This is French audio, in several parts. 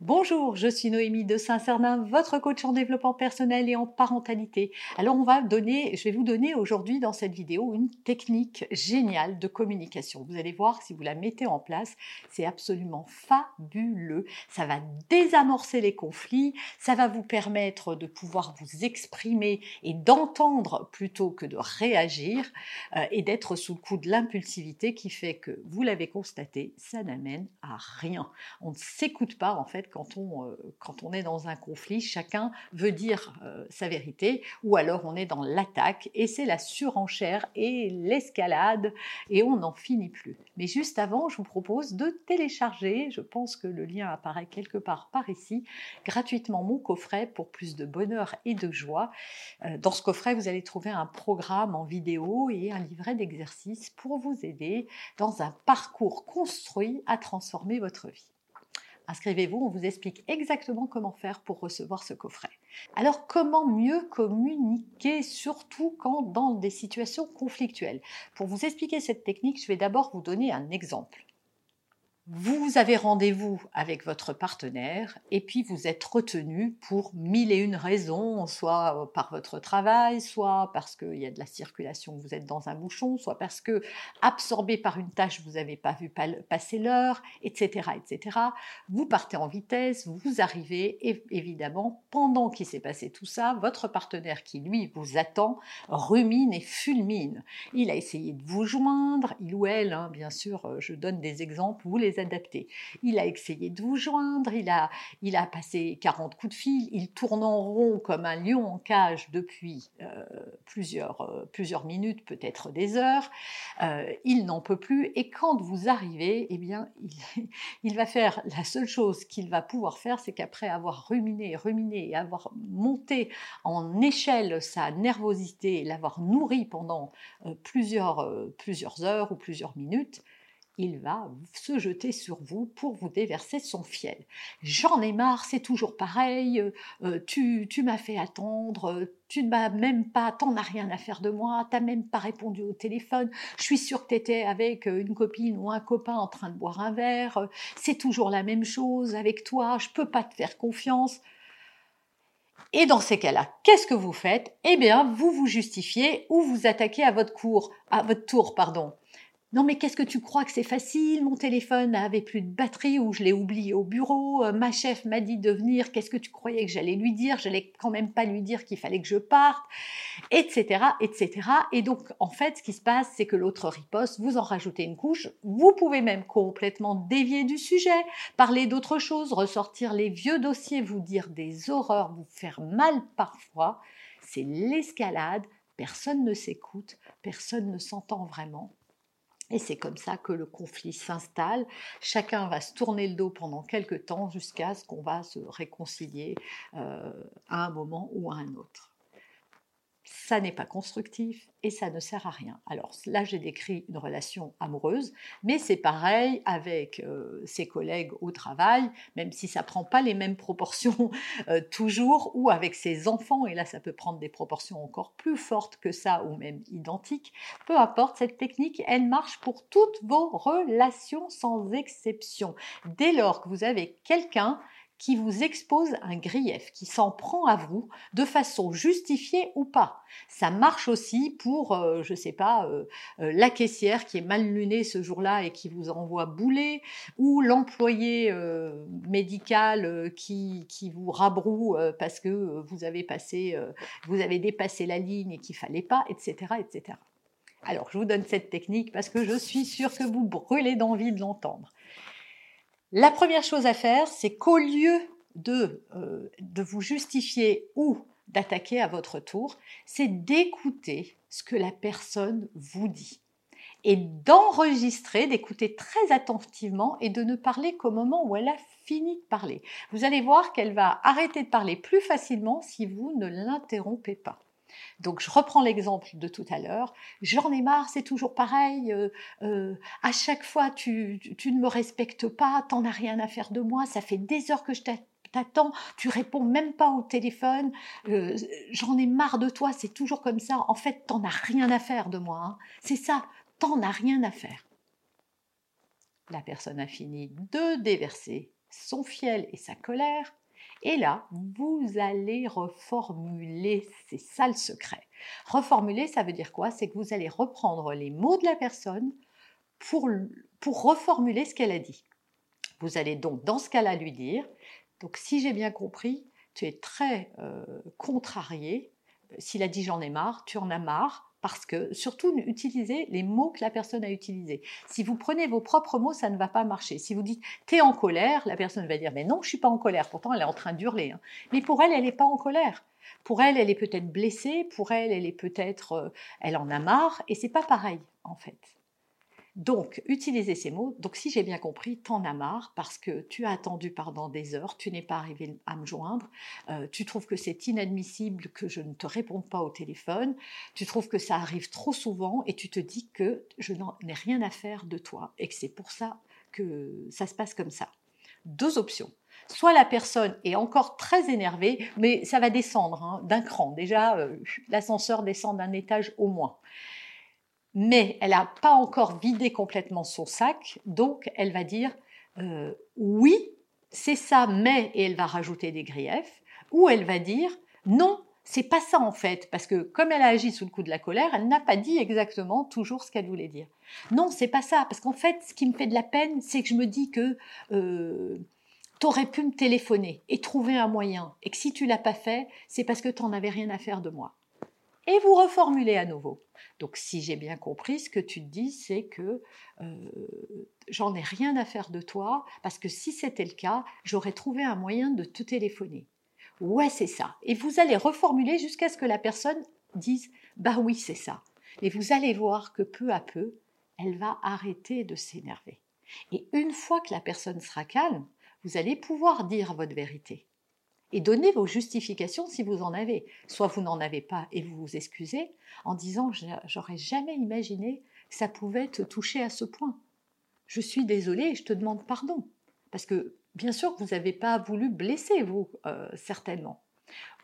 Bonjour, je suis Noémie de Saint-Cernin, votre coach en développement personnel et en parentalité. Alors on va donner, je vais vous donner aujourd'hui dans cette vidéo une technique géniale de communication. Vous allez voir si vous la mettez en place, c'est absolument fabuleux. Ça va désamorcer les conflits, ça va vous permettre de pouvoir vous exprimer et d'entendre plutôt que de réagir euh, et d'être sous le coup de l'impulsivité qui fait que, vous l'avez constaté, ça n'amène à rien. On ne s'écoute pas en fait quand on, euh, quand on est dans un conflit, chacun veut dire euh, sa vérité, ou alors on est dans l'attaque, et c'est la surenchère et l'escalade, et on n'en finit plus. Mais juste avant, je vous propose de télécharger, je pense que le lien apparaît quelque part par ici, gratuitement mon coffret pour plus de bonheur et de joie. Euh, dans ce coffret, vous allez trouver un programme en vidéo et un livret d'exercices pour vous aider dans un parcours construit à transformer votre vie. Inscrivez-vous, on vous explique exactement comment faire pour recevoir ce coffret. Alors comment mieux communiquer, surtout quand dans des situations conflictuelles? Pour vous expliquer cette technique, je vais d'abord vous donner un exemple. Vous avez rendez-vous avec votre partenaire et puis vous êtes retenu pour mille et une raisons, soit euh, par votre travail, soit parce qu'il y a de la circulation, vous êtes dans un bouchon, soit parce que absorbé par une tâche, vous n'avez pas vu passer l'heure, etc., etc. Vous partez en vitesse, vous arrivez et évidemment, pendant qu'il s'est passé tout ça, votre partenaire qui lui vous attend rumine et fulmine. Il a essayé de vous joindre, il ou elle, hein, bien sûr, euh, je donne des exemples, vous les Il a essayé de vous joindre, il a, il a passé 40 coups de fil, il tourne en rond comme un lion en cage depuis euh, plusieurs, euh, plusieurs minutes, peut-être des heures. Euh, il n'en peut plus et quand vous arrivez, eh bien, il, va faire la seule chose qu'il va pouvoir faire, c'est qu'après avoir ruminé, ruminé et avoir monté en échelle sa nervosité, l'avoir nourri pendant plusieurs, plusieurs heures ou plusieurs minutes, il va se jeter sur vous pour vous déverser son fiel. J'en ai marre, c'est toujours pareil, euh, euh, tu, tu m'as fait attendre, tu ne m'as même pas, t'en as rien à faire de moi, t'as même pas répondu au téléphone, je suis sûre que t'étais avec euh, une copine ou un copain en train de boire un verre, c'est toujours la même chose avec toi, je peux pas te faire confiance. Et dans ces cas-là, qu'est-ce que vous faites? Eh bien, vous vous justifiez ou vous attaquez à votre cours, à votre tour, pardon. Non mais qu'est-ce que tu crois que c'est facile Mon téléphone n'avait plus de batterie ou je l'ai oublié au bureau. Euh, ma chef m'a dit de venir. Qu'est-ce que tu croyais que j'allais lui dire? J'allais quand même pas lui dire qu'il fallait que je parte, etc., etc. Et donc en fait, ce qui se passe, c'est que l'autre riposte. Vous en rajoutez une couche. Vous pouvez même complètement dévier du sujet, parler d'autre chose, ressortir les vieux dossiers, vous dire des horreurs, vous faire mal parfois. C'est l'escalade. Personne ne s'écoute, personne ne s'entend vraiment. Et c'est comme ça que le conflit s'installe. Chacun va se tourner le dos pendant quelques temps jusqu'à ce qu'on va se réconcilier euh, à un moment ou à un autre ça n'est pas constructif et ça ne sert à rien. Alors là, j'ai décrit une relation amoureuse, mais c'est pareil avec euh, ses collègues au travail, même si ça prend pas les mêmes proportions euh, toujours, ou avec ses enfants, et là, ça peut prendre des proportions encore plus fortes que ça, ou même identiques. Peu importe, cette technique, elle marche pour toutes vos relations sans exception. Dès lors que vous avez quelqu'un qui vous expose un grief, qui s'en prend à vous de façon justifiée ou pas. Ça marche aussi pour, euh, je sais pas, euh, euh, la caissière qui est mal lunée ce jour-là et qui vous envoie bouler, ou l'employé médical qui, qui vous rabroue parce que vous avez passé, vous avez dépassé la ligne et qu'il fallait pas, etc., etc. Alors, je vous donne cette technique parce que je suis sûre que vous brûlez d'envie de l'entendre. La première chose à faire, c'est qu'au lieu de, euh, de vous justifier ou d'attaquer à votre tour, c'est d'écouter ce que la personne vous dit et d'enregistrer, d'écouter très attentivement et de ne parler qu'au moment où elle a fini de parler. Vous allez voir qu'elle va arrêter de parler plus facilement si vous ne l'interrompez pas. Donc je reprends l'exemple de tout à l'heure. J'en ai marre, c'est toujours pareil. Euh, euh, à chaque fois, tu, tu, ne me respectes pas, t'en as rien à faire de moi. Ça fait des heures que je t'attends, tu réponds même pas au téléphone. Euh, j'en ai marre de toi, c'est toujours comme ça. En fait, t'en as rien à faire de moi. Hein. C'est ça, t'en as rien à faire. La personne a fini de déverser son fiel et sa colère. Et là, vous allez reformuler, c'est ça le secret. Reformuler, ça veut dire quoi? C'est que vous allez reprendre les mots de la personne pour, pour reformuler ce qu'elle a dit. Vous allez donc dans ce cas-là lui dire, donc si j'ai bien compris, tu es très euh, contrarié, s'il a dit j'en ai marre, tu en as marre, parce que surtout utilisez les mots que la personne a utilisés. Si vous prenez vos propres mots, ça ne va pas marcher. Si vous dites t'es en colère, la personne va dire mais non, je suis pas en colère. Pourtant, elle est en train d'hurler. Hein. Mais pour elle, elle n'est pas en colère. Pour elle, elle est peut-être blessée. Pour elle, elle est peut-être, euh, elle en a marre. Et c'est pas pareil en fait. Donc, utilisez ces mots. Donc, si j'ai bien compris, t'en as marre parce que tu as attendu pendant des heures, tu n'es pas arrivé à me joindre, euh, tu trouves que c'est inadmissible que je ne te réponde pas au téléphone, tu trouves que ça arrive trop souvent et tu te dis que je n'en ai rien à faire de toi et que c'est pour ça que ça se passe comme ça. Deux options. Soit la personne est encore très énervée, mais ça va descendre hein, d'un cran. Déjà, euh, l'ascenseur descend d'un étage au moins mais elle n'a pas encore vidé complètement son sac, donc elle va dire euh, oui, c'est ça, mais, et elle va rajouter des griefs, ou elle va dire non, c'est pas ça en fait, parce que comme elle a agi sous le coup de la colère, elle n'a pas dit exactement toujours ce qu'elle voulait dire. Non, c'est pas ça, parce qu'en fait, ce qui me fait de la peine, c'est que je me dis que euh, tu aurais pu me téléphoner et trouver un moyen, et que si tu l'as pas fait, c'est parce que tu n'en avais rien à faire de moi. Et vous reformulez à nouveau. Donc si j'ai bien compris, ce que tu te dis, c'est que euh, j'en ai rien à faire de toi, parce que si c'était le cas, j'aurais trouvé un moyen de te téléphoner. Ouais, c'est ça. Et vous allez reformuler jusqu'à ce que la personne dise, bah oui, c'est ça. Et vous allez voir que peu à peu, elle va arrêter de s'énerver. Et une fois que la personne sera calme, vous allez pouvoir dire votre vérité et donnez vos justifications si vous en avez. Soit vous n'en avez pas et vous vous excusez en disant j'aurais jamais imaginé que ça pouvait te toucher à ce point. Je suis désolée et je te demande pardon. Parce que bien sûr vous n'avez pas voulu blesser, vous, euh, certainement.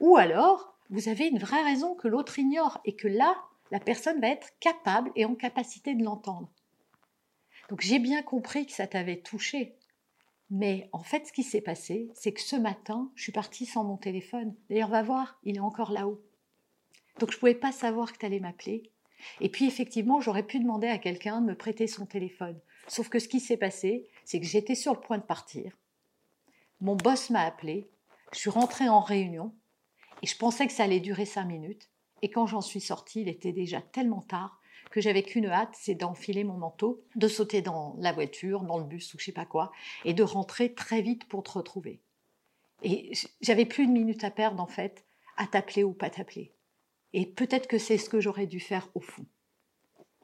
Ou alors, vous avez une vraie raison que l'autre ignore et que là, la personne va être capable et en capacité de l'entendre. Donc j'ai bien compris que ça t'avait touché, mais en fait, ce qui s'est passé, c'est que ce matin, je suis partie sans mon téléphone. D'ailleurs, va voir, il est encore là-haut. Donc, je ne pouvais pas savoir que tu allais m'appeler. Et puis, effectivement, j'aurais pu demander à quelqu'un de me prêter son téléphone. Sauf que ce qui s'est passé, c'est que j'étais sur le point de partir. Mon boss m'a appelé. Je suis rentrée en réunion. Et je pensais que ça allait durer cinq minutes. Et quand j'en suis sortie, il était déjà tellement tard que j'avais qu'une hâte, c'est d'enfiler mon manteau, de sauter dans la voiture, dans le bus ou je sais pas quoi, et de rentrer très vite pour te retrouver. Et j'avais plus une minute à perdre en fait, à t'appeler ou pas t'appeler. Et peut-être que c'est ce que j'aurais dû faire au fond.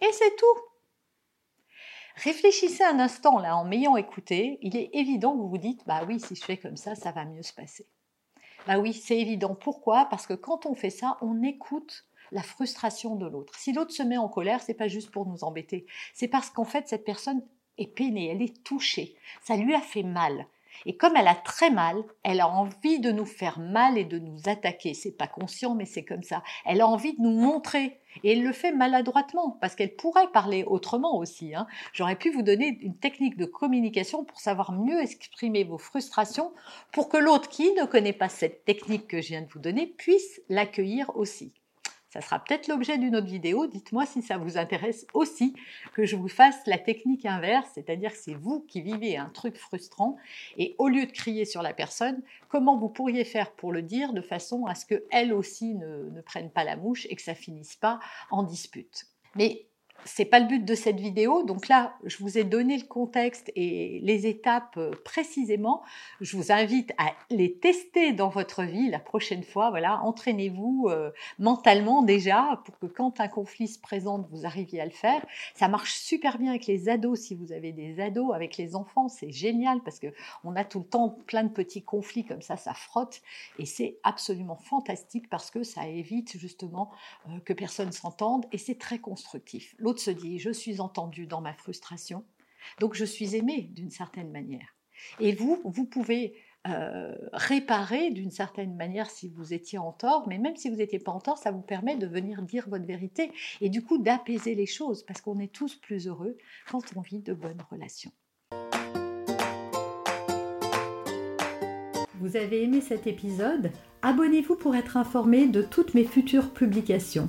Et c'est tout. Réfléchissez un instant là en m'ayant écouté. Il est évident que vous vous dites bah oui, si je fais comme ça, ça va mieux se passer. Bah oui, c'est évident. Pourquoi? Parce que quand on fait ça, on écoute la frustration de l'autre. Si l'autre se met en colère, c'est pas juste pour nous embêter, c'est parce qu'en fait cette personne est peinée, elle est touchée, ça lui a fait mal. Et comme elle a très mal, elle a envie de nous faire mal et de nous attaquer. C'est pas conscient, mais c'est comme ça. Elle a envie de nous montrer. Et elle le fait maladroitement, parce qu'elle pourrait parler autrement aussi. Hein. J'aurais pu vous donner une technique de communication pour savoir mieux exprimer vos frustrations, pour que l'autre qui ne connaît pas cette technique que je viens de vous donner puisse l'accueillir aussi. Ça sera peut-être l'objet d'une autre vidéo. Dites-moi si ça vous intéresse aussi que je vous fasse la technique inverse, c'est-à-dire que c'est vous qui vivez un truc frustrant et au lieu de crier sur la personne, comment vous pourriez faire pour le dire de façon à ce qu'elle aussi ne, ne prenne pas la mouche et que ça finisse pas en dispute? C'est pas le but de cette vidéo. Donc là, je vous ai donné le contexte et les étapes euh, précisément. Je vous invite à les tester dans votre vie la prochaine fois. Voilà, entraînez-vous euh, mentalement déjà pour que quand un conflit se présente, vous arriviez à le faire. Ça marche super bien avec les ados. Si vous avez des ados, avec les enfants, c'est génial parce que on a tout le temps plein de petits conflits comme ça, ça frotte et c'est absolument fantastique parce que ça évite justement euh, que personne s'entende et c'est très constructif se dit, je suis entendu dans ma frustration, donc je suis aimé d'une certaine manière. Et vous, vous pouvez euh, réparer d'une certaine manière si vous étiez en tort, mais même si vous n'étiez pas en tort, ça vous permet de venir dire votre vérité et du coup d'apaiser les choses, parce qu'on est tous plus heureux quand on vit de bonnes relations. Vous avez aimé cet épisode? Abonnez-vous pour être informé de toutes mes futures publications.